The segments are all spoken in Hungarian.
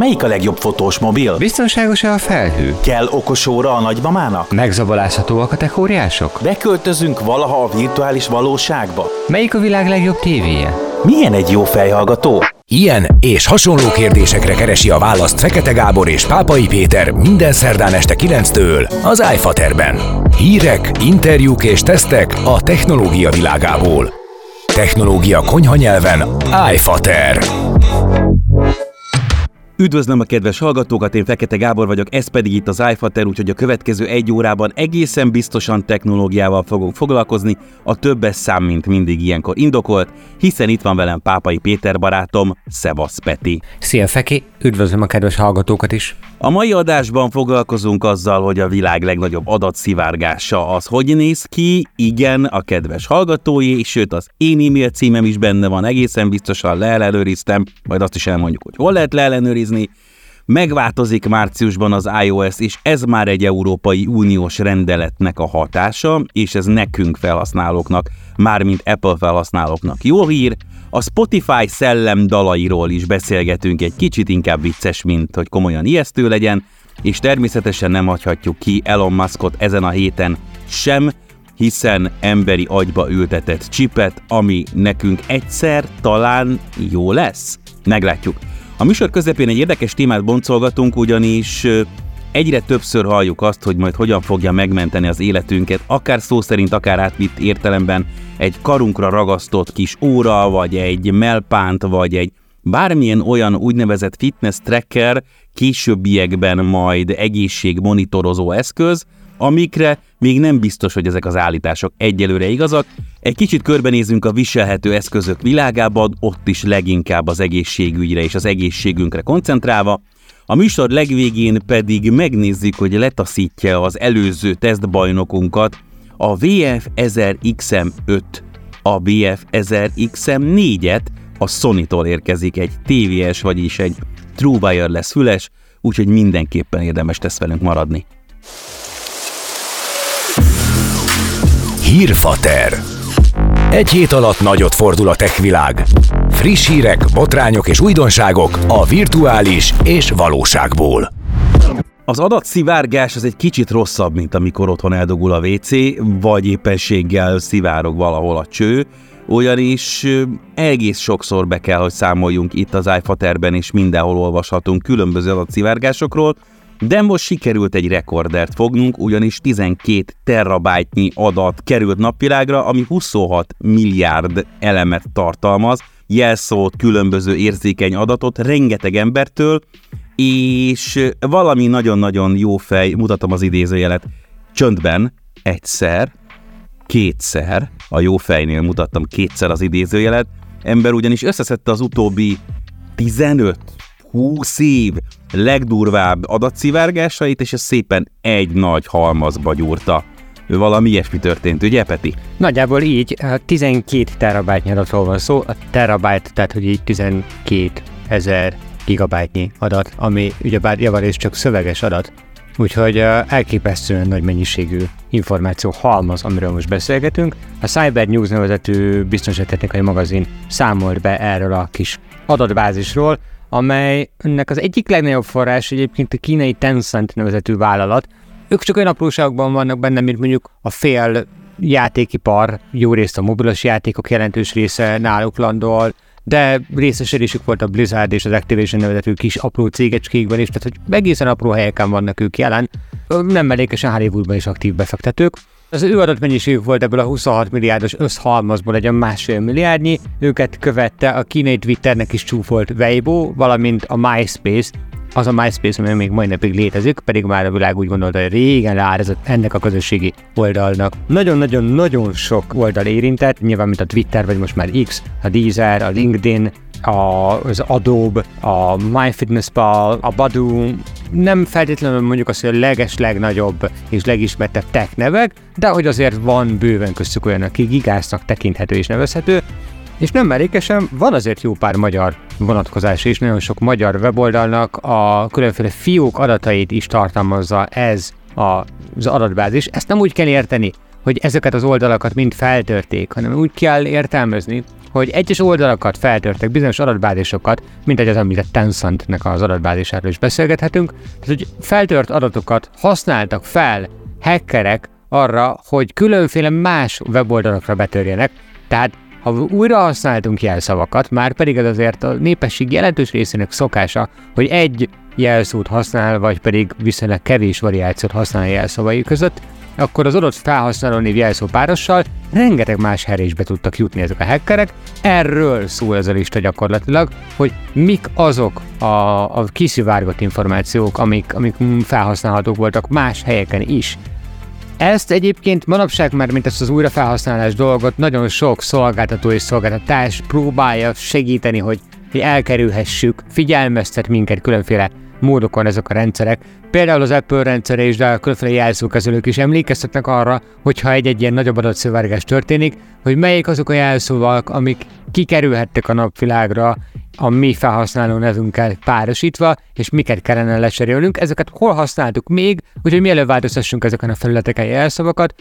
Melyik a legjobb fotós mobil? Biztonságos-e a felhő? Kell okos óra a nagymamának? Megzabolázhatóak a techóriások? Beköltözünk valaha a virtuális valóságba? Melyik a világ legjobb tévéje? Milyen egy jó fejhallgató? Ilyen és hasonló kérdésekre keresi a választ Fekete Gábor és Pápai Péter minden szerdán este 9-től az iFaterben. Hírek, interjúk és tesztek a technológia világából. Technológia konyha nyelven iFater. Üdvözlöm a kedves hallgatókat, én Fekete Gábor vagyok, ez pedig itt az iFater, úgyhogy a következő egy órában egészen biztosan technológiával fogunk foglalkozni, a többes szám, mint mindig ilyenkor indokolt, hiszen itt van velem Pápai Péter barátom, Szevasz Peti. Szia Feki, üdvözlöm a kedves hallgatókat is. A mai adásban foglalkozunk azzal, hogy a világ legnagyobb adatszivárgása az hogy néz ki, igen, a kedves hallgatói, sőt az én e-mail címem is benne van, egészen biztosan leellenőriztem, majd azt is elmondjuk, hogy hol lehet leellenőrizni. Megváltozik márciusban az iOS, és ez már egy Európai Uniós rendeletnek a hatása, és ez nekünk felhasználóknak, mármint Apple felhasználóknak jó hír, a Spotify szellem dalairól is beszélgetünk egy kicsit inkább vicces, mint hogy komolyan ijesztő legyen, és természetesen nem hagyhatjuk ki Elon Muskot ezen a héten sem, hiszen emberi agyba ültetett csipet, ami nekünk egyszer talán jó lesz. Meglátjuk. A műsor közepén egy érdekes témát boncolgatunk, ugyanis egyre többször halljuk azt, hogy majd hogyan fogja megmenteni az életünket, akár szó szerint, akár átvitt értelemben egy karunkra ragasztott kis óra, vagy egy melpánt, vagy egy bármilyen olyan úgynevezett fitness tracker, későbbiekben majd egészségmonitorozó eszköz, amikre még nem biztos, hogy ezek az állítások egyelőre igazak. Egy kicsit körbenézünk a viselhető eszközök világában, ott is leginkább az egészségügyre és az egészségünkre koncentrálva. A műsor legvégén pedig megnézzük, hogy letaszítja az előző tesztbajnokunkat, a VF 1000XM5, a VF 1000XM4-et a Sony-tól érkezik egy TVS, vagyis egy True Wireless füles, úgyhogy mindenképpen érdemes tesz velünk maradni. Hírfater. Egy hét alatt nagyot fordul a tech világ. Friss hírek, botrányok és újdonságok a virtuális és valóságból. Az adatszivárgás az egy kicsit rosszabb, mint amikor otthon eldogul a WC, vagy éppenséggel szivárog valahol a cső, ugyanis egész sokszor be kell, hogy számoljunk itt az iFaterben, és mindenhol olvashatunk különböző adatszivárgásokról, de most sikerült egy rekordert fognunk, ugyanis 12 terabájtnyi adat került napvilágra, ami 26 milliárd elemet tartalmaz, jelszót, különböző érzékeny adatot rengeteg embertől, és valami nagyon-nagyon jó fej, mutatom az idézőjelet, csöndben egyszer, kétszer, a jó fejnél mutattam kétszer az idézőjelet, ember ugyanis összeszedte az utóbbi 15 20 év legdurvább adatszivárgásait, és ez szépen egy nagy halmazba gyúrta. Valami ilyesmi történt, ugye Peti? Nagyjából így, 12 terabájtnyi adatról van szó, a terabájt, tehát hogy így 12 ezer gigabájtnyi adat, ami ugyebár javarészt csak szöveges adat, Úgyhogy elképesztően nagy mennyiségű információ halmaz, amiről most beszélgetünk. A Cyber News nevezetű biztonságtechnikai magazin számolt be erről a kis adatbázisról, amelynek az egyik legnagyobb forrás egyébként a kínai Tencent nevezetű vállalat. Ők csak olyan apróságokban vannak benne, mint mondjuk a fél játékipar, jó részt a mobilos játékok jelentős része náluk landol, de részesedésük volt a Blizzard és az Activision nevezetű kis apró cégecskékben is, tehát hogy egészen apró helyeken vannak ők jelen. Nem mellékesen Hollywoodban is aktív befektetők. Az ő adatmennyiségük volt ebből a 26 milliárdos összhalmazból egy másfél milliárdnyi, őket követte a kínai Twitternek is csúfolt Weibo, valamint a MySpace, az a MySpace, ami még mai napig létezik, pedig már a világ úgy gondolta, hogy régen leárazott ennek a közösségi oldalnak. Nagyon-nagyon-nagyon sok oldal érintett, nyilván mint a Twitter, vagy most már X, a Deezer, a LinkedIn, a, az Adobe, a MyFitnessPal, a Badu, nem feltétlenül mondjuk azt, hogy a leges, legnagyobb és legismertebb tech nevek, de hogy azért van bőven köztük olyan, aki gigásnak tekinthető és nevezhető, és nem merékesen, van azért jó pár magyar vonatkozás is, nagyon sok magyar weboldalnak a különféle fiók adatait is tartalmazza ez az adatbázis. Ezt nem úgy kell érteni, hogy ezeket az oldalakat mind feltörték, hanem úgy kell értelmezni, hogy egyes oldalakat feltörtek, bizonyos adatbázisokat, mint egy az említett Tencentnek az adatbázisáról is beszélgethetünk, tehát hogy feltört adatokat használtak fel hackerek arra, hogy különféle más weboldalakra betörjenek, tehát ha újra használtunk jelszavakat, már pedig ez azért a népesség jelentős részének szokása, hogy egy jelszót használ, vagy pedig viszonylag kevés variációt használ a jelszavai között, akkor az adott felhasználó név jelszó párossal rengeteg más helyre is be tudtak jutni ezek a hackerek. Erről szól ez a lista gyakorlatilag, hogy mik azok a, a kiszivárgott információk, amik, amik felhasználhatók voltak más helyeken is. Ezt egyébként manapság már, mint ezt az újrafelhasználás dolgot, nagyon sok szolgáltató és szolgáltatás próbálja segíteni, hogy, hogy elkerülhessük, figyelmeztet minket különféle módokon ezek a rendszerek. Például az Apple rendszere is, de a különféle jelszókezelők is emlékeztetnek arra, hogyha egy-egy ilyen nagyobb adatszivárgás történik, hogy melyik azok a jelszóval, amik kikerülhettek a napvilágra a mi felhasználó nevünkkel párosítva, és miket kellene lecserélnünk. Ezeket hol használtuk még, úgyhogy mielőtt változtassunk ezeken a felületeken jelszavakat,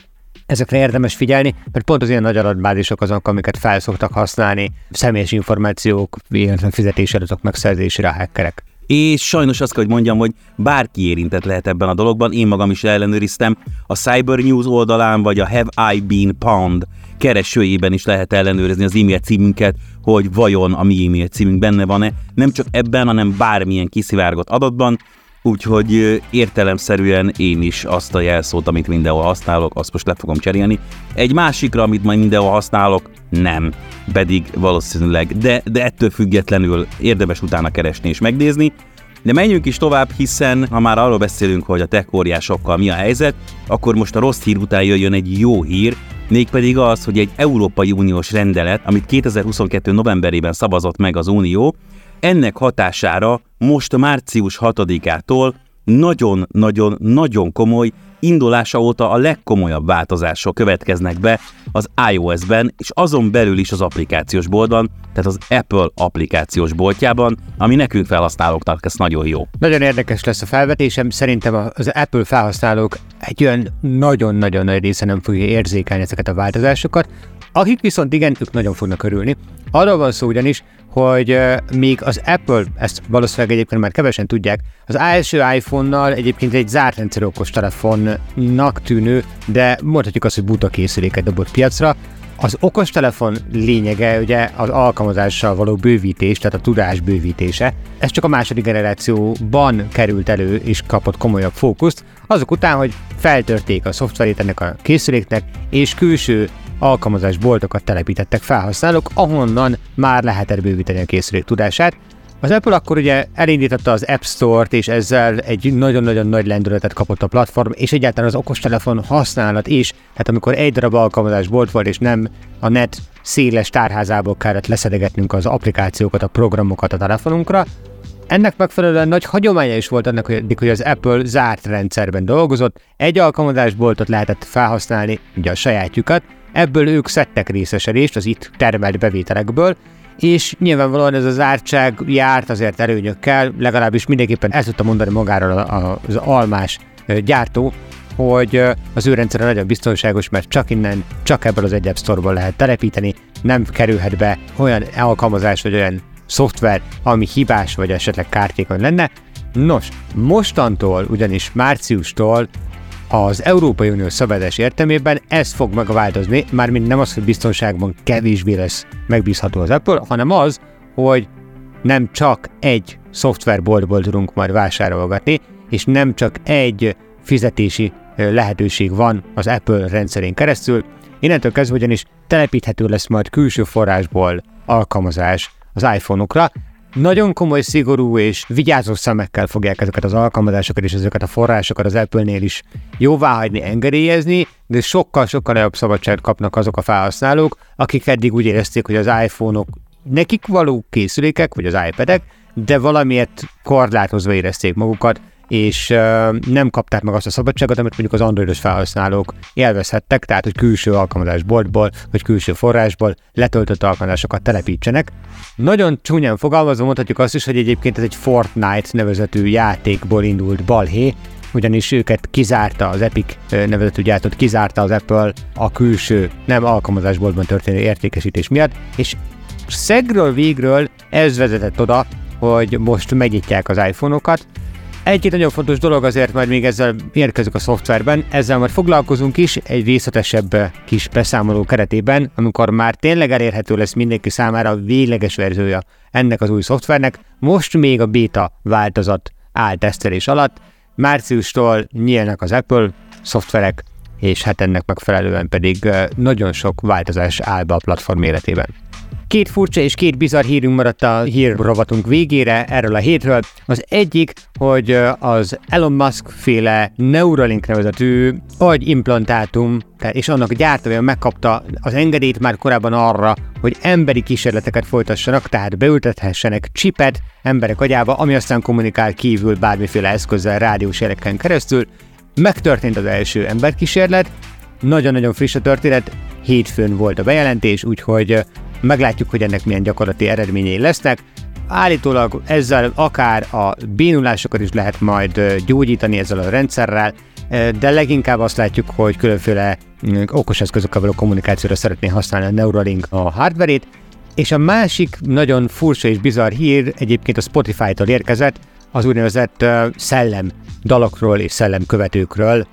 ezekre érdemes figyelni, mert pont az ilyen nagy adatbázisok azok, amiket felszoktak használni, személyes információk, illetve fizetési adatok megszerzésére a hackerek és sajnos azt kell, hogy mondjam, hogy bárki érintett lehet ebben a dologban, én magam is ellenőriztem, a Cyber News oldalán, vagy a Have I Been Pound keresőjében is lehet ellenőrizni az e-mail címünket, hogy vajon a mi e-mail címünk benne van-e, nem csak ebben, hanem bármilyen kiszivárgott adatban, úgyhogy értelemszerűen én is azt a jelszót, amit mindenhol használok, azt most le fogom cserélni. Egy másikra, amit majd mindenhol használok, nem, pedig valószínűleg, de, de ettől függetlenül érdemes utána keresni és megnézni. De menjünk is tovább, hiszen ha már arról beszélünk, hogy a tech óriásokkal mi a helyzet, akkor most a rossz hír után jöjjön egy jó hír, mégpedig az, hogy egy Európai Uniós rendelet, amit 2022. novemberében szavazott meg az Unió, ennek hatására most március 6-ától nagyon-nagyon-nagyon komoly indulása óta a legkomolyabb változások következnek be az iOS-ben, és azon belül is az applikációs boltban, tehát az Apple applikációs boltjában, ami nekünk felhasználóknak ez nagyon jó. Nagyon érdekes lesz a felvetésem, szerintem az Apple felhasználók egy olyan nagyon-nagyon nagy része nem fogja érzékelni ezeket a változásokat, akik viszont igen, ők nagyon fognak örülni. Arról van szó ugyanis, hogy még az Apple, ezt valószínűleg egyébként már kevesen tudják, az első iPhone-nal egyébként egy zárt rendszerű okos telefonnak tűnő, de mondhatjuk azt, hogy buta készüléket dobott piacra. Az okostelefon lényege ugye az alkalmazással való bővítés, tehát a tudás bővítése. Ez csak a második generációban került elő és kapott komolyabb fókuszt, azok után, hogy feltörték a szoftverét ennek a készüléknek, és külső alkalmazásboltokat telepítettek felhasználók, ahonnan már lehetett bővíteni a készülék tudását. Az Apple akkor ugye elindította az App Store-t, és ezzel egy nagyon-nagyon nagy lendületet kapott a platform, és egyáltalán az okostelefon használat is, tehát amikor egy darab alkalmazásbolt volt, és nem a net széles tárházából kellett leszedegetnünk az applikációkat, a programokat a telefonunkra, ennek megfelelően nagy hagyománya is volt annak, hogy az Apple zárt rendszerben dolgozott, egy alkalmazásboltot lehetett felhasználni, ugye a sajátjukat, Ebből ők szedtek részesedést az itt termelt bevételekből, és nyilvánvalóan ez az zártság járt azért előnyökkel, legalábbis mindenképpen el tudta mondani magáról az almás gyártó, hogy az ő rendszere nagyon biztonságos, mert csak innen, csak ebből az egy App Store-ból lehet telepíteni, nem kerülhet be olyan alkalmazás vagy olyan szoftver, ami hibás vagy esetleg kártékony lenne. Nos, mostantól, ugyanis márciustól az Európai Unió szabályozás értelmében ez fog megváltozni, mármint nem az, hogy biztonságban kevésbé lesz megbízható az Apple, hanem az, hogy nem csak egy szoftverboltból tudunk majd vásárolgatni, és nem csak egy fizetési lehetőség van az Apple rendszerén keresztül, innentől kezdve ugyanis telepíthető lesz majd külső forrásból alkalmazás az iPhone-okra, nagyon komoly, szigorú és vigyázó szemekkel fogják ezeket az alkalmazásokat és ezeket a forrásokat az Apple-nél is jóváhagyni, engedélyezni, de sokkal-sokkal nagyobb szabadságot kapnak azok a felhasználók, akik eddig úgy érezték, hogy az iPhone-ok nekik való készülékek, vagy az iPad-ek, de valamiért korlátozva érezték magukat, és nem kapták meg azt a szabadságot, amit mondjuk az androidos felhasználók élvezhettek, tehát hogy külső alkalmazásboltból, vagy külső forrásból letöltött alkalmazásokat telepítsenek. Nagyon csúnyán fogalmazva mondhatjuk azt is, hogy egyébként ez egy Fortnite nevezetű játékból indult balhé, ugyanis őket kizárta az Epic nevezetű gyártót, kizárta az Apple a külső, nem alkalmazásboltban történő értékesítés miatt, és szegről végről ez vezetett oda, hogy most megnyitják az iPhone-okat, egy-két nagyon fontos dolog azért majd még ezzel érkezünk a szoftverben, ezzel majd foglalkozunk is egy részletesebb kis beszámoló keretében, amikor már tényleg elérhető lesz mindenki számára a végleges verziója ennek az új szoftvernek. Most még a beta változat áll tesztelés alatt, márciustól nyílnak az Apple szoftverek, és hát ennek megfelelően pedig nagyon sok változás áll be a platform életében. Két furcsa és két bizarr hírünk maradt a hír rovatunk végére erről a hétről. Az egyik, hogy az Elon Musk féle Neuralink nevezetű agyimplantátum, és annak gyártója megkapta az engedélyt már korábban arra, hogy emberi kísérleteket folytassanak, tehát beültethessenek csipet emberek agyába, ami aztán kommunikál kívül bármiféle eszközzel, rádiós jeleken keresztül. Megtörtént az első emberkísérlet, nagyon-nagyon friss a történet, hétfőn volt a bejelentés, úgyhogy meglátjuk, hogy ennek milyen gyakorlati eredményei lesznek. Állítólag ezzel akár a bénulásokat is lehet majd gyógyítani ezzel a rendszerrel, de leginkább azt látjuk, hogy különféle mm, okos eszközökkel való kommunikációra szeretné használni a Neuralink a hardverét, és a másik nagyon furcsa és bizarr hír egyébként a Spotify-tól érkezett, az úgynevezett szellem dalokról és szellemkövetőkről.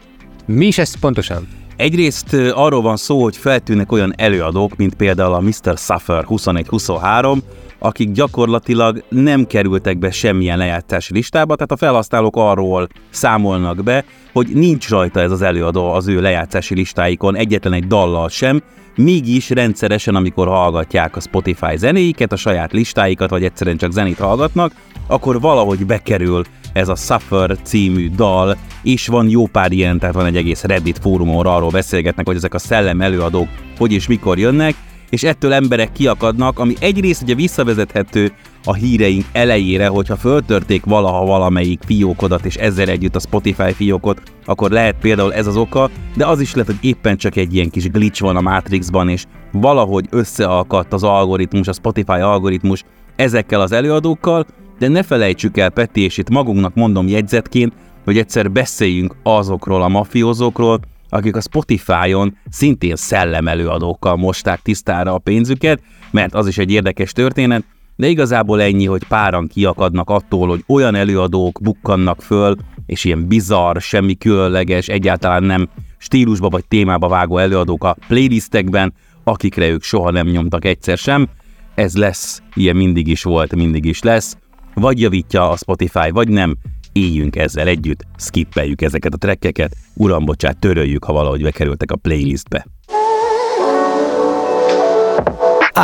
Mi is ez pontosan? Egyrészt arról van szó, hogy feltűnnek olyan előadók, mint például a Mr. Suffer 2123, akik gyakorlatilag nem kerültek be semmilyen lejátszási listába, tehát a felhasználók arról számolnak be, hogy nincs rajta ez az előadó az ő lejátszási listáikon egyetlen egy dallal sem, mégis rendszeresen, amikor hallgatják a Spotify zenéiket, a saját listáikat, vagy egyszerűen csak zenét hallgatnak, akkor valahogy bekerül ez a Suffer című dal, és van jó pár ilyen, tehát van egy egész Reddit fórumon, arról beszélgetnek, hogy ezek a szellem előadók hogy és mikor jönnek, és ettől emberek kiakadnak, ami egyrészt ugye visszavezethető a híreink elejére, hogyha föltörték valaha valamelyik fiókodat, és ezzel együtt a Spotify fiókot, akkor lehet például ez az oka, de az is lehet, hogy éppen csak egy ilyen kis glitch van a Matrixban, és valahogy összealkadt az algoritmus, a Spotify algoritmus ezekkel az előadókkal, de ne felejtsük el, Peti, és itt magunknak mondom jegyzetként, hogy egyszer beszéljünk azokról a mafiózókról, akik a Spotify-on szintén szellemelőadókkal mosták tisztára a pénzüket, mert az is egy érdekes történet, de igazából ennyi, hogy páran kiakadnak attól, hogy olyan előadók bukkannak föl, és ilyen bizarr, semmi különleges, egyáltalán nem stílusba vagy témába vágó előadók a playlistekben, akikre ők soha nem nyomtak egyszer sem. Ez lesz, ilyen mindig is volt, mindig is lesz. Vagy javítja a Spotify, vagy nem, éljünk ezzel együtt, skippeljük ezeket a trekkeket, uram, bocsát, töröljük, ha valahogy bekerültek a playlistbe.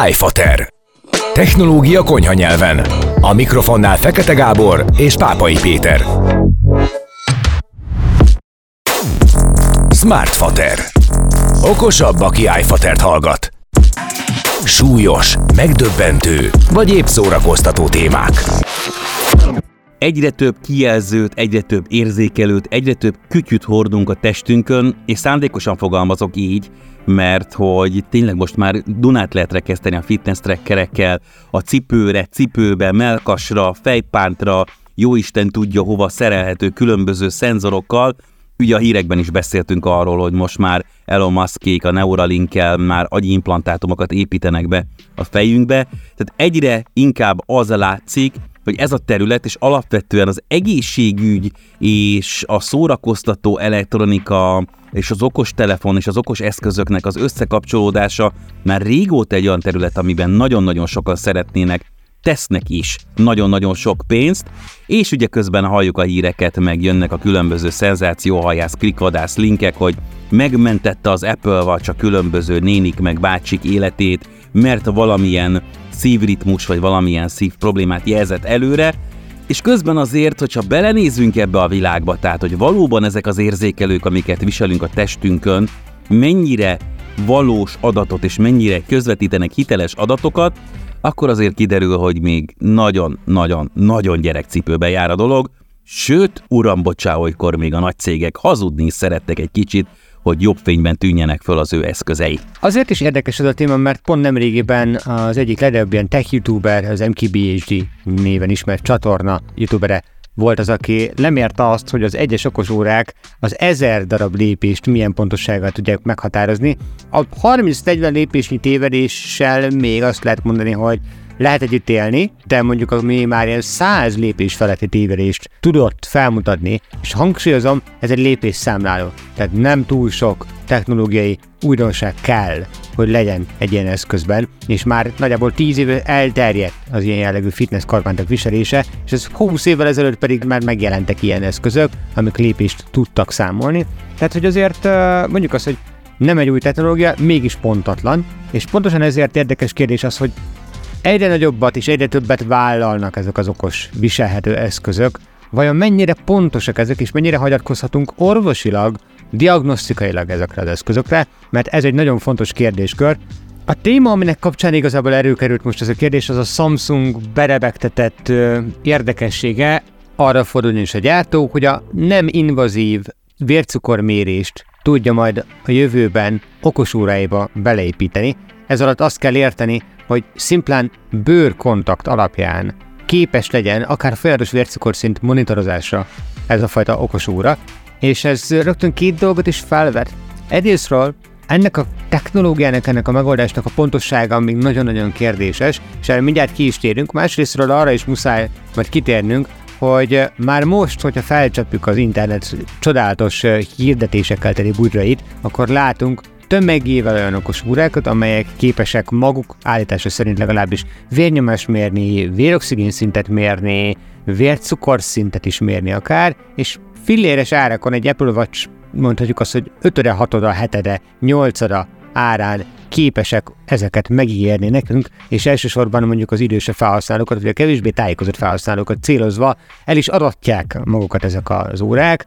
iFater. Technológia konyha nyelven. A mikrofonnál Fekete Gábor és Pápai Péter. Smartfater. Okosabb, aki iFatert hallgat. Súlyos, megdöbbentő, vagy épp szórakoztató témák. Egyre több kijelzőt, egyre több érzékelőt, egyre több kütyüt hordunk a testünkön, és szándékosan fogalmazok így, mert hogy tényleg most már Dunát lehet rekeszteni a fitness trackerekkel, a cipőre, cipőbe, melkasra, fejpántra, jóisten tudja hova szerelhető különböző szenzorokkal, Ugye a hírekben is beszéltünk arról, hogy most már Elon Muskék a Neuralinkkel már agyimplantátumokat építenek be a fejünkbe, tehát egyre inkább az látszik, hogy ez a terület, és alapvetően az egészségügy és a szórakoztató elektronika és az okos telefon és az okos eszközöknek az összekapcsolódása már régóta egy olyan terület, amiben nagyon-nagyon sokan szeretnének tesznek is nagyon-nagyon sok pénzt, és ugye közben halljuk a híreket, meg jönnek a különböző szenzációhajász, klikvadász linkek, hogy megmentette az Apple vagy csak különböző nénik meg bácsik életét, mert valamilyen szívritmus vagy valamilyen szív problémát jelzett előre, és közben azért, hogyha belenézünk ebbe a világba, tehát hogy valóban ezek az érzékelők, amiket viselünk a testünkön, mennyire valós adatot és mennyire közvetítenek hiteles adatokat, akkor azért kiderül, hogy még nagyon-nagyon-nagyon gyerekcipőben jár a dolog, sőt, uram, bocsá, olykor még a nagy cégek hazudni is szerettek egy kicsit, hogy jobb fényben tűnjenek föl az ő eszközei. Azért is érdekes ez a téma, mert pont nemrégiben az egyik legnagyobb ilyen tech youtuber, az MKBHD néven ismert csatorna youtubere volt az, aki lemérte azt, hogy az egyes okosórák az ezer darab lépést milyen pontossággal tudják meghatározni. A 30-40 lépésnyi tévedéssel még azt lehet mondani, hogy lehet együtt élni, de mondjuk ami már ilyen száz lépés feletti tévedést tudott felmutatni, és hangsúlyozom, ez egy lépés számláló. Tehát nem túl sok technológiai újdonság kell, hogy legyen egy ilyen eszközben, és már nagyjából 10 éve elterjedt az ilyen jellegű fitness karbántak viselése, és ez 20 évvel ezelőtt pedig már megjelentek ilyen eszközök, amik lépést tudtak számolni. Tehát, hogy azért mondjuk azt, hogy nem egy új technológia, mégis pontatlan, és pontosan ezért érdekes kérdés az, hogy egyre nagyobbat és egyre többet vállalnak ezek az okos viselhető eszközök, vajon mennyire pontosak ezek, és mennyire hagyatkozhatunk orvosilag, diagnosztikailag ezekre az eszközökre, mert ez egy nagyon fontos kérdéskör. A téma, aminek kapcsán igazából előkerült most ez a kérdés, az a Samsung berebegtetett érdekessége, arra fordulni is a gyártó, hogy a nem invazív vércukormérést tudja majd a jövőben okos óráiba beleépíteni. Ez alatt azt kell érteni, hogy szimplán bőrkontakt alapján képes legyen akár folyamatos vércukorszint monitorozásra ez a fajta okos óra, és ez rögtön két dolgot is felvet. Egyrésztről ennek a technológiának, ennek a megoldásnak a pontossága még nagyon-nagyon kérdéses, és erre mindjárt ki is térünk. Másrésztről arra is muszáj majd kitérnünk, hogy már most, hogyha felcsapjuk az internet csodálatos hirdetésekkel teli bugyrait, akkor látunk tömegével olyan okos órákat, amelyek képesek maguk állítása szerint legalábbis vérnyomás mérni, véroxigén szintet mérni, vércukorszintet is mérni akár, és filléres árakon egy Apple Watch mondhatjuk azt, hogy 5 6 7 8 árán képesek ezeket megígérni nekünk, és elsősorban mondjuk az idősebb felhasználókat, vagy a kevésbé tájékozott felhasználókat célozva el is adatják magukat ezek az órák,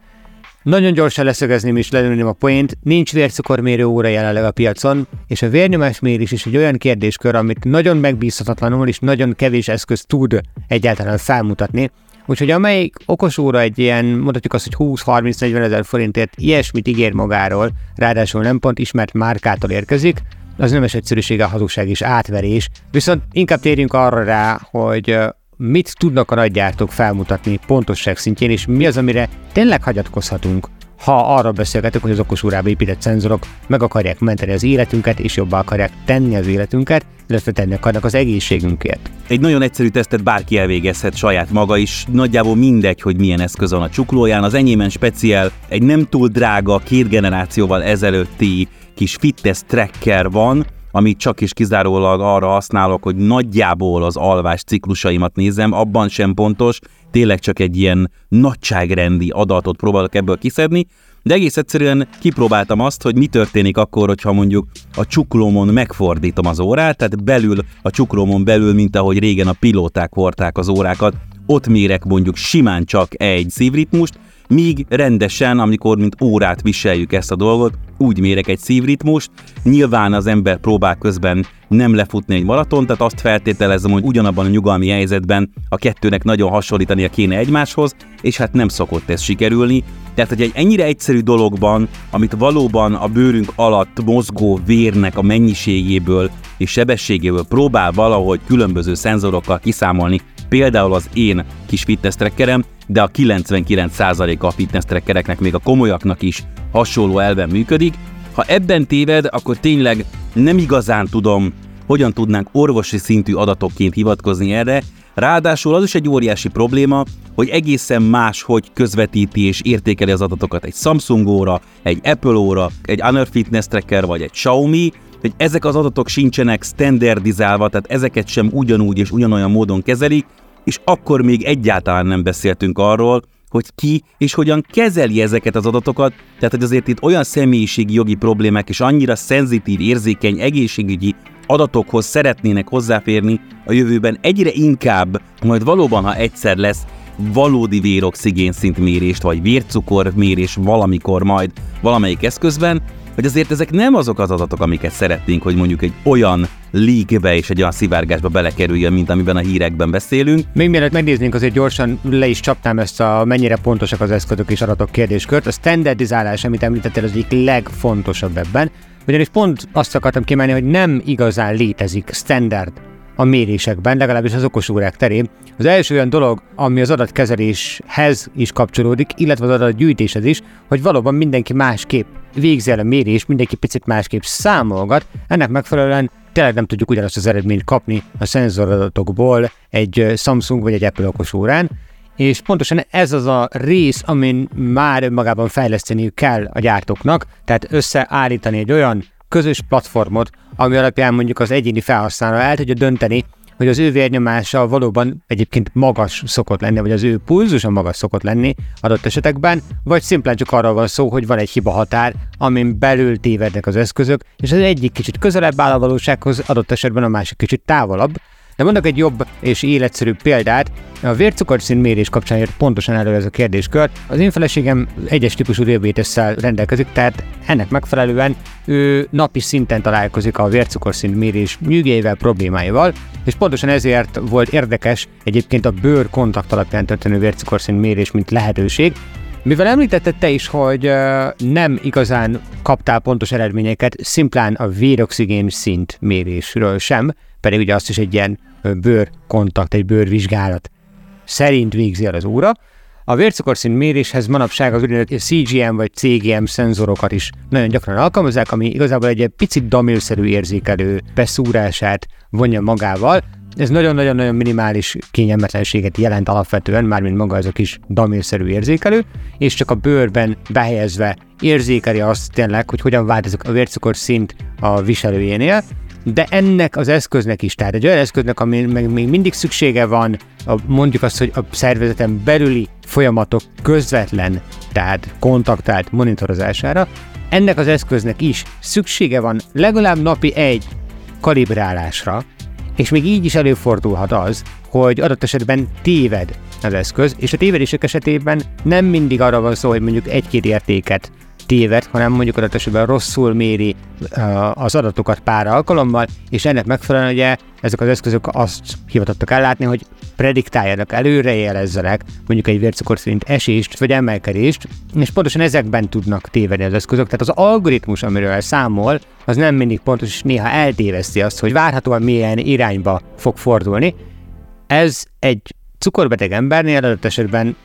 nagyon gyorsan leszögezném és lelőném a poént, nincs vércukormérő óra jelenleg a piacon, és a vérnyomásmérés is egy olyan kérdéskör, amit nagyon megbízhatatlanul és nagyon kevés eszköz tud egyáltalán felmutatni. Úgyhogy amelyik okos óra egy ilyen, mondhatjuk azt, hogy 20-30-40 ezer forintért ilyesmit ígér magáról, ráadásul nem pont ismert márkától érkezik, az nemes egyszerűsége, hazugság és átverés. Viszont inkább térjünk arra rá, hogy mit tudnak a nagygyártók felmutatni pontosság szintjén, és mi az, amire tényleg hagyatkozhatunk, ha arra beszélgetünk, hogy az okos órába épített szenzorok meg akarják menteni az életünket, és jobbá akarják tenni az életünket, illetve tenni akarnak az egészségünkért. Egy nagyon egyszerű tesztet bárki elvégezhet saját maga is, nagyjából mindegy, hogy milyen eszköz van a csuklóján. Az enyémen speciál egy nem túl drága, két generációval ezelőtti kis fitness tracker van, amit csak és kizárólag arra használok, hogy nagyjából az alvás ciklusaimat nézem, abban sem pontos, tényleg csak egy ilyen nagyságrendi adatot próbálok ebből kiszedni, de egész egyszerűen kipróbáltam azt, hogy mi történik akkor, hogyha mondjuk a csuklómon megfordítom az órát, tehát belül, a csuklómon belül, mint ahogy régen a pilóták hordták az órákat, ott mérek mondjuk simán csak egy szívritmust, míg rendesen, amikor mint órát viseljük ezt a dolgot, úgy mérek egy szívritmust. Nyilván az ember próbál közben nem lefutni egy maraton, tehát azt feltételezem, hogy ugyanabban a nyugalmi helyzetben a kettőnek nagyon hasonlítania kéne egymáshoz, és hát nem szokott ez sikerülni. Tehát, hogy egy ennyire egyszerű dologban, amit valóban a bőrünk alatt mozgó vérnek a mennyiségéből és sebességéből próbál valahogy különböző szenzorokkal kiszámolni, például az én kis fitness trackerem, de a 99%-a a fitness trackereknek, még a komolyaknak is hasonló elven működik. Ha ebben téved, akkor tényleg nem igazán tudom, hogyan tudnánk orvosi szintű adatokként hivatkozni erre, Ráadásul az is egy óriási probléma, hogy egészen más, hogy közvetíti és értékeli az adatokat egy Samsung óra, egy Apple óra, egy Honor Fitness Tracker vagy egy Xiaomi, hogy ezek az adatok sincsenek standardizálva, tehát ezeket sem ugyanúgy és ugyanolyan módon kezelik, és akkor még egyáltalán nem beszéltünk arról, hogy ki és hogyan kezeli ezeket az adatokat, tehát hogy azért itt olyan személyiségi jogi problémák és annyira szenzitív, érzékeny, egészségügyi adatokhoz szeretnének hozzáférni a jövőben egyre inkább, majd valóban, ha egyszer lesz valódi véroxigén szintmérést, vagy vércukormérés valamikor majd valamelyik eszközben, hogy azért ezek nem azok az adatok, amiket szeretnénk, hogy mondjuk egy olyan leakbe és egy olyan szivárgásba belekerüljön, mint amiben a hírekben beszélünk. Még mielőtt megnéznénk, azért gyorsan le is csapnám ezt a mennyire pontosak az eszközök és adatok kérdéskört. A standardizálás, amit említettél, az egyik legfontosabb ebben, ugyanis pont azt akartam kiemelni, hogy nem igazán létezik standard a mérésekben, legalábbis az okosórák terén. Az első olyan dolog, ami az adatkezeléshez is kapcsolódik, illetve az adatgyűjtéshez is, hogy valóban mindenki másképp végzi el a mérés, mindenki picit másképp számolgat, ennek megfelelően tényleg nem tudjuk ugyanazt az eredményt kapni a szenzoradatokból egy Samsung vagy egy Apple okosórán, és pontosan ez az a rész, amin már önmagában fejleszteniük kell a gyártóknak, tehát összeállítani egy olyan közös platformot, ami alapján mondjuk az egyéni felhasználó el tudja dönteni, hogy az ő vérnyomása valóban egyébként magas szokott lenni, vagy az ő pulzusa magas szokott lenni adott esetekben, vagy szimplán csak arról van szó, hogy van egy hiba határ, amin belül tévednek az eszközök, és az egyik kicsit közelebb áll a valósághoz, adott esetben a másik kicsit távolabb, de mondok egy jobb és életszerűbb példát. A vércukorszín mérés kapcsán jött pontosan elő ez a kérdéskör. Az én feleségem egyes típusú diabétesszel rendelkezik, tehát ennek megfelelően ő napi szinten találkozik a vércukorszín mérés nyűgével, problémáival, és pontosan ezért volt érdekes egyébként a bőr kontakt alapján történő vércukorszín mérés, mint lehetőség, mivel említetted te is, hogy nem igazán kaptál pontos eredményeket, szimplán a véroxigén szint mérésről sem, pedig ugye azt is egy ilyen bőrkontakt, egy bőrvizsgálat szerint végzi el az óra. A vércukorszint méréshez manapság az úgynevezett CGM vagy CGM szenzorokat is nagyon gyakran alkalmazzák, ami igazából egy picit damilszerű érzékelő beszúrását vonja magával. Ez nagyon-nagyon-nagyon minimális kényelmetlenséget jelent alapvetően, mármint maga ez a kis damilszerű érzékelő, és csak a bőrben behelyezve érzékeli azt tényleg, hogy hogyan változik a vércukorszint a viselőjénél, de ennek az eszköznek is, tehát egy olyan eszköznek, ami meg még mindig szüksége van, a, mondjuk azt, hogy a szervezeten belüli folyamatok közvetlen, tehát kontaktált monitorozására, ennek az eszköznek is szüksége van legalább napi egy kalibrálásra, és még így is előfordulhat az, hogy adott esetben téved az eszköz, és a tévedések esetében nem mindig arra van szó, hogy mondjuk egy-két értéket téved, hanem mondjuk adott esetben rosszul méri az adatokat pár alkalommal, és ennek megfelelően ugye ezek az eszközök azt hivatottak ellátni, hogy prediktáljanak, előrejelezzenek mondjuk egy vércukorszint esést vagy emelkedést, és pontosan ezekben tudnak tévedni az eszközök. Tehát az algoritmus, amiről számol, az nem mindig pontos, és néha eltéveszti azt, hogy várhatóan milyen irányba fog fordulni. Ez egy cukorbeteg embernél adott esetben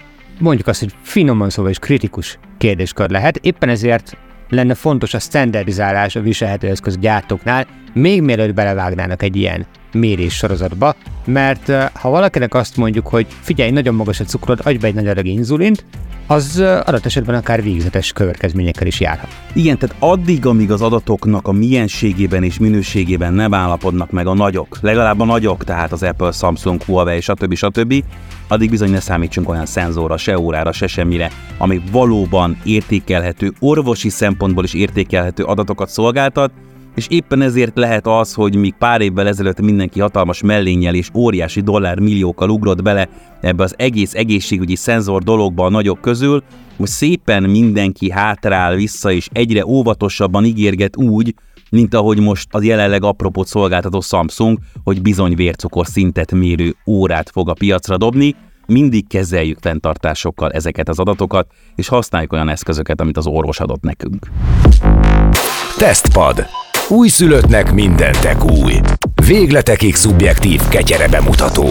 mondjuk azt, hogy finoman szóval is kritikus kérdéskör lehet. Éppen ezért lenne fontos a standardizálás a viselhető eszköz gyártóknál, még mielőtt belevágnának egy ilyen mérés sorozatba, mert ha valakinek azt mondjuk, hogy figyelj, nagyon magas a cukrod, adj be egy nagy adag inzulint, az adott esetben akár végzetes következményekkel is járhat. Igen, tehát addig, amíg az adatoknak a mienségében és minőségében nem állapodnak meg a nagyok, legalább a nagyok, tehát az Apple, Samsung, Huawei, stb. stb., addig bizony ne számítsunk olyan szenzorra, se órára, se semmire, ami valóban értékelhető, orvosi szempontból is értékelhető adatokat szolgáltat, és éppen ezért lehet az, hogy míg pár évvel ezelőtt mindenki hatalmas mellénnyel és óriási dollármilliókkal ugrott bele ebbe az egész egészségügyi szenzor dologba a nagyok közül, most szépen mindenki hátrál vissza és egyre óvatosabban ígérget úgy, mint ahogy most az jelenleg apropót szolgáltató Samsung, hogy bizony vércukor szintet mérő órát fog a piacra dobni, mindig kezeljük fenntartásokkal ezeket az adatokat, és használjuk olyan eszközöket, amit az orvos adott nekünk. Tesztpad. Újszülöttnek mindentek új. Végletekig szubjektív ketyere bemutató.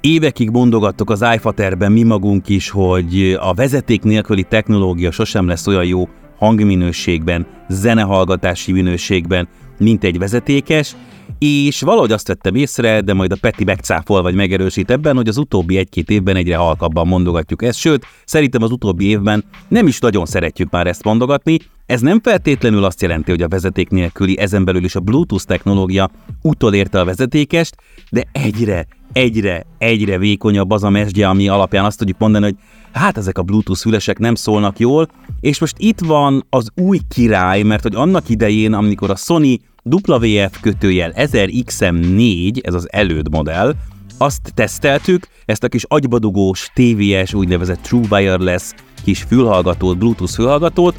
Évekig mondogattok az iFaterben mi magunk is, hogy a vezeték nélküli technológia sosem lesz olyan jó hangminőségben, zenehallgatási minőségben, mint egy vezetékes, és valahogy azt vettem észre, de majd a Peti megcáfol vagy megerősít ebben, hogy az utóbbi egy-két évben egyre halkabban mondogatjuk ezt, sőt, szerintem az utóbbi évben nem is nagyon szeretjük már ezt mondogatni, ez nem feltétlenül azt jelenti, hogy a vezeték nélküli, ezen belül is a Bluetooth technológia utolérte a vezetékest, de egyre, egyre, egyre vékonyabb az a mesdje, ami alapján azt tudjuk mondani, hogy hát ezek a Bluetooth fülesek nem szólnak jól, és most itt van az új király, mert hogy annak idején, amikor a Sony WF kötőjel 1000XM4, ez az előd modell, azt teszteltük, ezt a kis agybadugós, TVS, úgynevezett True Wireless kis fülhallgatót, Bluetooth fülhallgatót,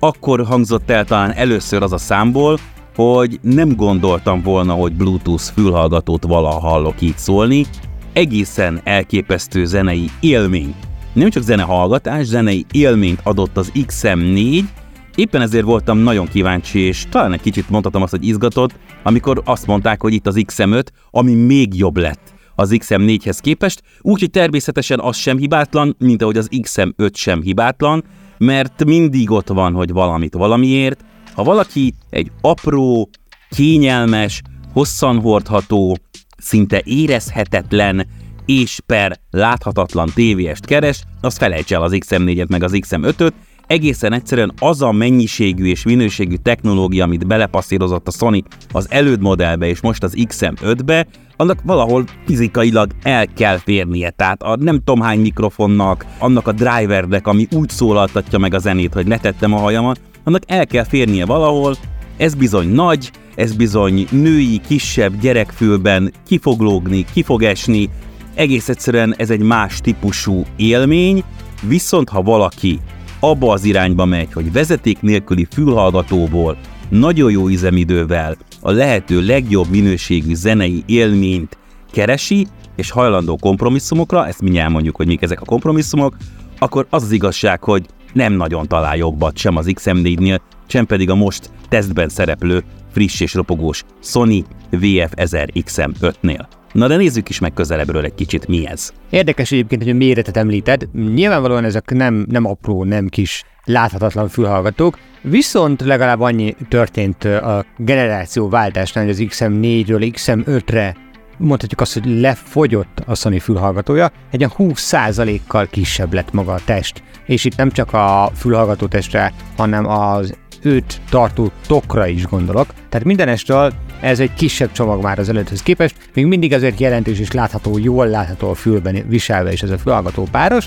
akkor hangzott el talán először az a számból, hogy nem gondoltam volna, hogy Bluetooth fülhallgatót valaha hallok így szólni. Egészen elképesztő zenei élmény. Nem csak zenehallgatás, zenei élményt adott az XM4, Éppen ezért voltam nagyon kíváncsi, és talán egy kicsit mondhatom azt, hogy izgatott, amikor azt mondták, hogy itt az XM5, ami még jobb lett az XM4-hez képest, úgyhogy természetesen az sem hibátlan, mint ahogy az XM5 sem hibátlan, mert mindig ott van, hogy valamit valamiért. Ha valaki egy apró, kényelmes, hosszan hordható, szinte érezhetetlen és per láthatatlan tévéest keres, az felejts el az XM4-et meg az XM5-öt, egészen egyszerűen az a mennyiségű és minőségű technológia, amit belepasszírozott a Sony az előd modellbe és most az XM5-be, annak valahol fizikailag el kell férnie. Tehát a nem tudom hány mikrofonnak, annak a drivernek, ami úgy szólaltatja meg a zenét, hogy letettem a hajamat, annak el kell férnie valahol, ez bizony nagy, ez bizony női, kisebb gyerekfülben ki fog lógni, ki fog esni, egész egyszerűen ez egy más típusú élmény, viszont ha valaki abba az irányba megy, hogy vezeték nélküli fülhallgatóból nagyon jó üzemidővel a lehető legjobb minőségű zenei élményt keresi, és hajlandó kompromisszumokra, ezt mindjárt mondjuk, hogy mik ezek a kompromisszumok, akkor az az igazság, hogy nem nagyon talál jobbat sem az XM4-nél, sem pedig a most tesztben szereplő friss és ropogós Sony VF1000 XM5-nél. Na de nézzük is meg közelebbről egy kicsit, mi ez. Érdekes egyébként, hogy a méretet említed. Nyilvánvalóan ezek nem, nem apró, nem kis láthatatlan fülhallgatók, viszont legalább annyi történt a generációváltásnál, hogy az XM4-ről XM5-re mondhatjuk azt, hogy lefogyott a Sony fülhallgatója, egy 20%-kal kisebb lett maga a test. És itt nem csak a fülhallgató testre, hanem az őt tartó tokra is gondolok. Tehát mindenestől ez egy kisebb csomag már az előtthöz képest, még mindig azért jelentős és látható, jól látható a fülben viselve is ez a fülhallgató páros,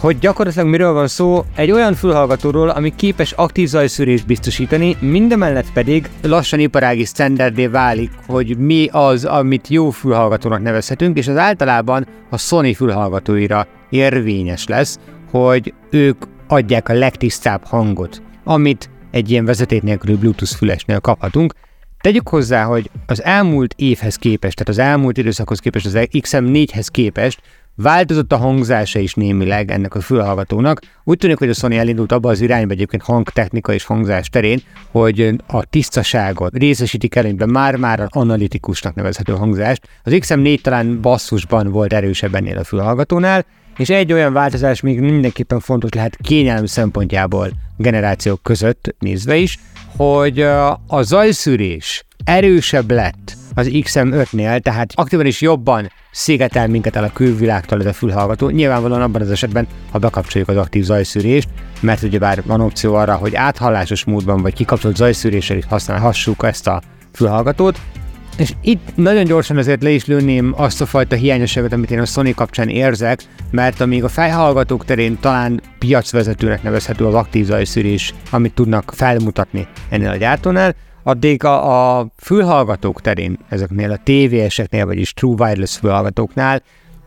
hogy gyakorlatilag miről van szó, egy olyan fülhallgatóról, ami képes aktív zajszűrést biztosítani, mindemellett pedig lassan iparági standardé válik, hogy mi az, amit jó fülhallgatónak nevezhetünk, és az általában a Sony fülhallgatóira érvényes lesz, hogy ők adják a legtisztább hangot, amit egy ilyen vezeték nélküli Bluetooth fülesnél kaphatunk. Tegyük hozzá, hogy az elmúlt évhez képest, tehát az elmúlt időszakhoz képest, az XM4-hez képest Változott a hangzása is némileg ennek a fülhallgatónak. Úgy tűnik, hogy a Sony elindult abba az irányba egyébként hangtechnika és hangzás terén, hogy a tisztaságot részesítik előnyben már-már analitikusnak nevezhető hangzást. Az XM4 talán basszusban volt erősebb ennél a fülhallgatónál, és egy olyan változás még mindenképpen fontos lehet kényelem szempontjából generációk között nézve is, hogy a zajszűrés erősebb lett az XM5-nél, tehát aktívan is jobban szigetel minket el a külvilágtól ez a fülhallgató. Nyilvánvalóan abban az esetben, ha bekapcsoljuk az aktív zajszűrést, mert ugyebár van opció arra, hogy áthallásos módban vagy kikapcsolt zajszűréssel is használhassuk ezt a fülhallgatót, és itt nagyon gyorsan azért le is lőném azt a fajta hiányosságot, amit én a Sony kapcsán érzek, mert amíg a fejhallgatók terén talán piacvezetőnek nevezhető az aktív zajszűrés, amit tudnak felmutatni ennél a gyártónál, addig a, a fülhallgatók terén, ezeknél a tévéseknél, vagyis True Wireless fülhallgatóknál,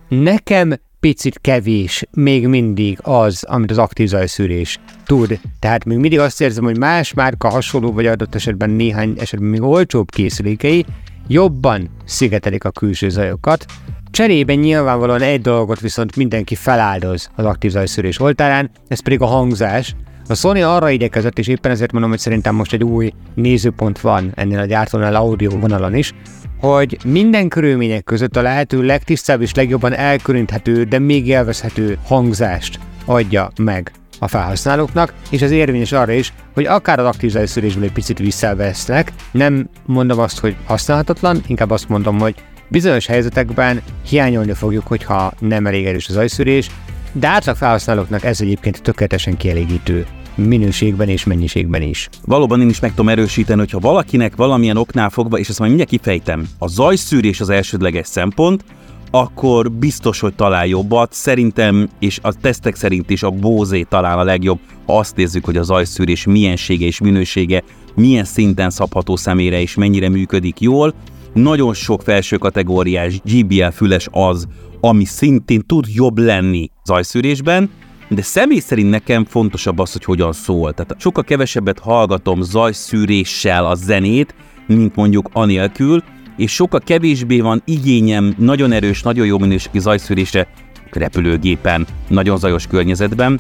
nekem picit kevés még mindig az, amit az aktív zajszűrés tud. Tehát még mindig azt érzem, hogy más márka hasonló, vagy adott esetben néhány esetben még olcsóbb készülékei jobban szigetelik a külső zajokat. Cserében nyilvánvalóan egy dolgot viszont mindenki feláldoz az aktív zajszűrés oltárán, ez pedig a hangzás, a Sony arra igyekezett, és éppen ezért mondom, hogy szerintem most egy új nézőpont van ennél a gyártónál audio vonalon is, hogy minden körülmények között a lehető legtisztább és legjobban elkülöníthető, de még élvezhető hangzást adja meg a felhasználóknak, és ez érvényes arra is, hogy akár az aktív zajszűrésből egy picit visszavesznek, nem mondom azt, hogy használhatatlan, inkább azt mondom, hogy bizonyos helyzetekben hiányolni fogjuk, hogyha nem elég erős az zajszűrés, de átlag felhasználóknak ez egyébként tökéletesen kielégítő minőségben és mennyiségben is. Valóban én is meg tudom erősíteni, hogyha valakinek valamilyen oknál fogva, és ezt majd mindjárt kifejtem, a zajszűrés az elsődleges szempont, akkor biztos, hogy talál jobbat. Szerintem, és a tesztek szerint is a Bose talál a legjobb, ha azt nézzük, hogy a zajszűrés miensége és minősége milyen szinten szabható személyre és mennyire működik jól. Nagyon sok felső kategóriás GBL füles az, ami szintén tud jobb lenni zajszűrésben, de személy szerint nekem fontosabb az, hogy hogyan szól. Tehát sokkal kevesebbet hallgatom zajszűréssel a zenét, mint mondjuk anélkül, és sokkal kevésbé van igényem nagyon erős, nagyon jó minőségű zajszűrésre repülőgépen, nagyon zajos környezetben.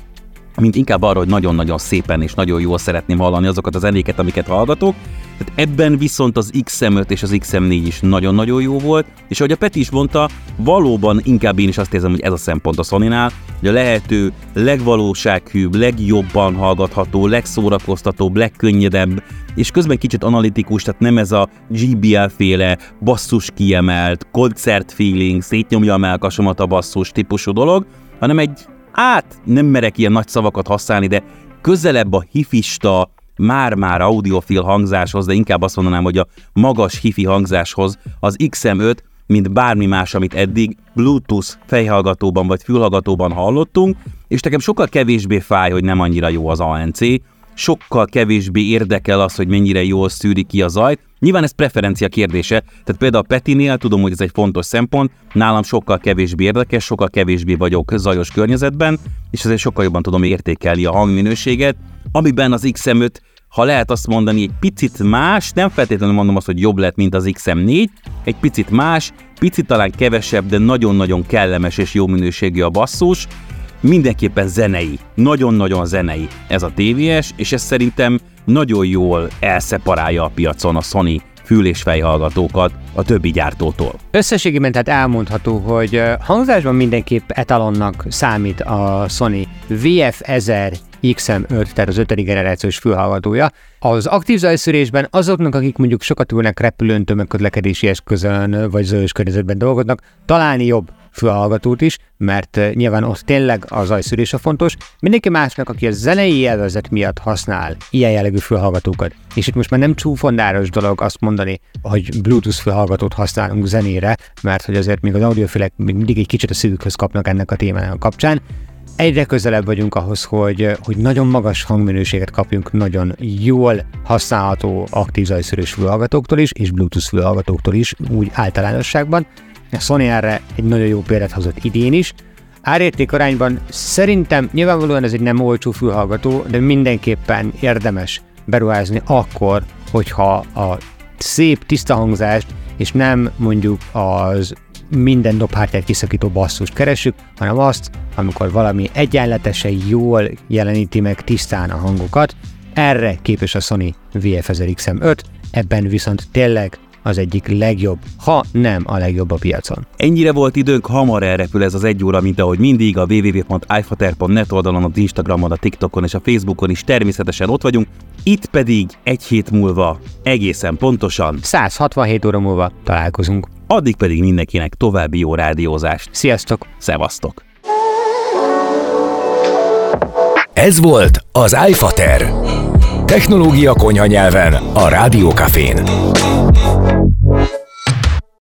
mint inkább arra, hogy nagyon-nagyon szépen és nagyon jól szeretném hallani azokat az zenéket, amiket hallgatok. Tehát ebben viszont az XM5 és az XM4 is nagyon-nagyon jó volt, és ahogy a Peti is mondta, valóban inkább én is azt érzem, hogy ez a szempont a sony hogy a lehető legvalósághűbb, legjobban hallgatható, legszórakoztatóbb, legkönnyedebb, és közben kicsit analitikus, tehát nem ez a GBL féle basszus kiemelt, koncert feeling, szétnyomja a melkasomat a basszus típusú dolog, hanem egy át nem merek ilyen nagy szavakat használni, de közelebb a hifista, már-már audiofil hangzáshoz, de inkább azt mondanám, hogy a magas hifi hangzáshoz az XM5, mint bármi más, amit eddig Bluetooth fejhallgatóban vagy fülhallgatóban hallottunk, és nekem sokkal kevésbé fáj, hogy nem annyira jó az ANC, sokkal kevésbé érdekel az, hogy mennyire jól szűri ki a zajt. Nyilván ez preferencia kérdése, tehát például a Petinél tudom, hogy ez egy fontos szempont, nálam sokkal kevésbé érdekes, sokkal kevésbé vagyok zajos környezetben, és ezért sokkal jobban tudom értékelni a hangminőséget, amiben az XM5 ha lehet azt mondani, egy picit más, nem feltétlenül mondom azt, hogy jobb lett, mint az XM4, egy picit más, picit talán kevesebb, de nagyon-nagyon kellemes és jó minőségű a basszus, mindenképpen zenei, nagyon-nagyon zenei ez a TVS, és ez szerintem nagyon jól elszeparálja a piacon a Sony fül- és fejhallgatókat a többi gyártótól. Összességében tehát elmondható, hogy hangzásban mindenképp etalonnak számít a Sony VF1000 XM5, tehát az 5. generációs fülhallgatója. Az aktív zajszűrésben azoknak, akik mondjuk sokat ülnek repülőn, tömegközlekedési eszközön vagy zajos környezetben dolgoznak, találni jobb fülhallgatót is, mert nyilván ott tényleg a zajszűrés a fontos. Mindenki másnak, aki a zenei élvezet miatt használ ilyen jellegű fülhallgatókat, és itt most már nem csúfondáros dolog azt mondani, hogy Bluetooth fülhallgatót használunk zenére, mert hogy azért még az audiofilek még mindig egy kicsit a szívükhöz kapnak ennek a témának kapcsán, egyre közelebb vagyunk ahhoz, hogy, hogy nagyon magas hangminőséget kapjunk nagyon jól használható aktív zajszűrős fülhallgatóktól is, és Bluetooth fülhallgatóktól is, úgy általánosságban. A Sony erre egy nagyon jó példát hozott idén is. Árérték arányban szerintem nyilvánvalóan ez egy nem olcsó fülhallgató, de mindenképpen érdemes beruházni akkor, hogyha a szép, tiszta hangzást, és nem mondjuk az minden dobhártyát kiszakító basszust keresünk, hanem azt, amikor valami egyenletesen jól jeleníti meg tisztán a hangokat. Erre képes a Sony VF1000XM5, ebben viszont tényleg az egyik legjobb, ha nem a legjobb a piacon. Ennyire volt időnk, hamar elrepül ez az egy óra, mint ahogy mindig a www.ifater.net oldalon, az Instagramon, a TikTokon és a Facebookon is természetesen ott vagyunk, itt pedig egy hét múlva egészen pontosan 167 óra múlva találkozunk. Addig pedig mindenkinek további jó rádiózást. Sziasztok! Szevasztok! Ez volt az iFater. Technológia konyha nyelven a Rádiókafén.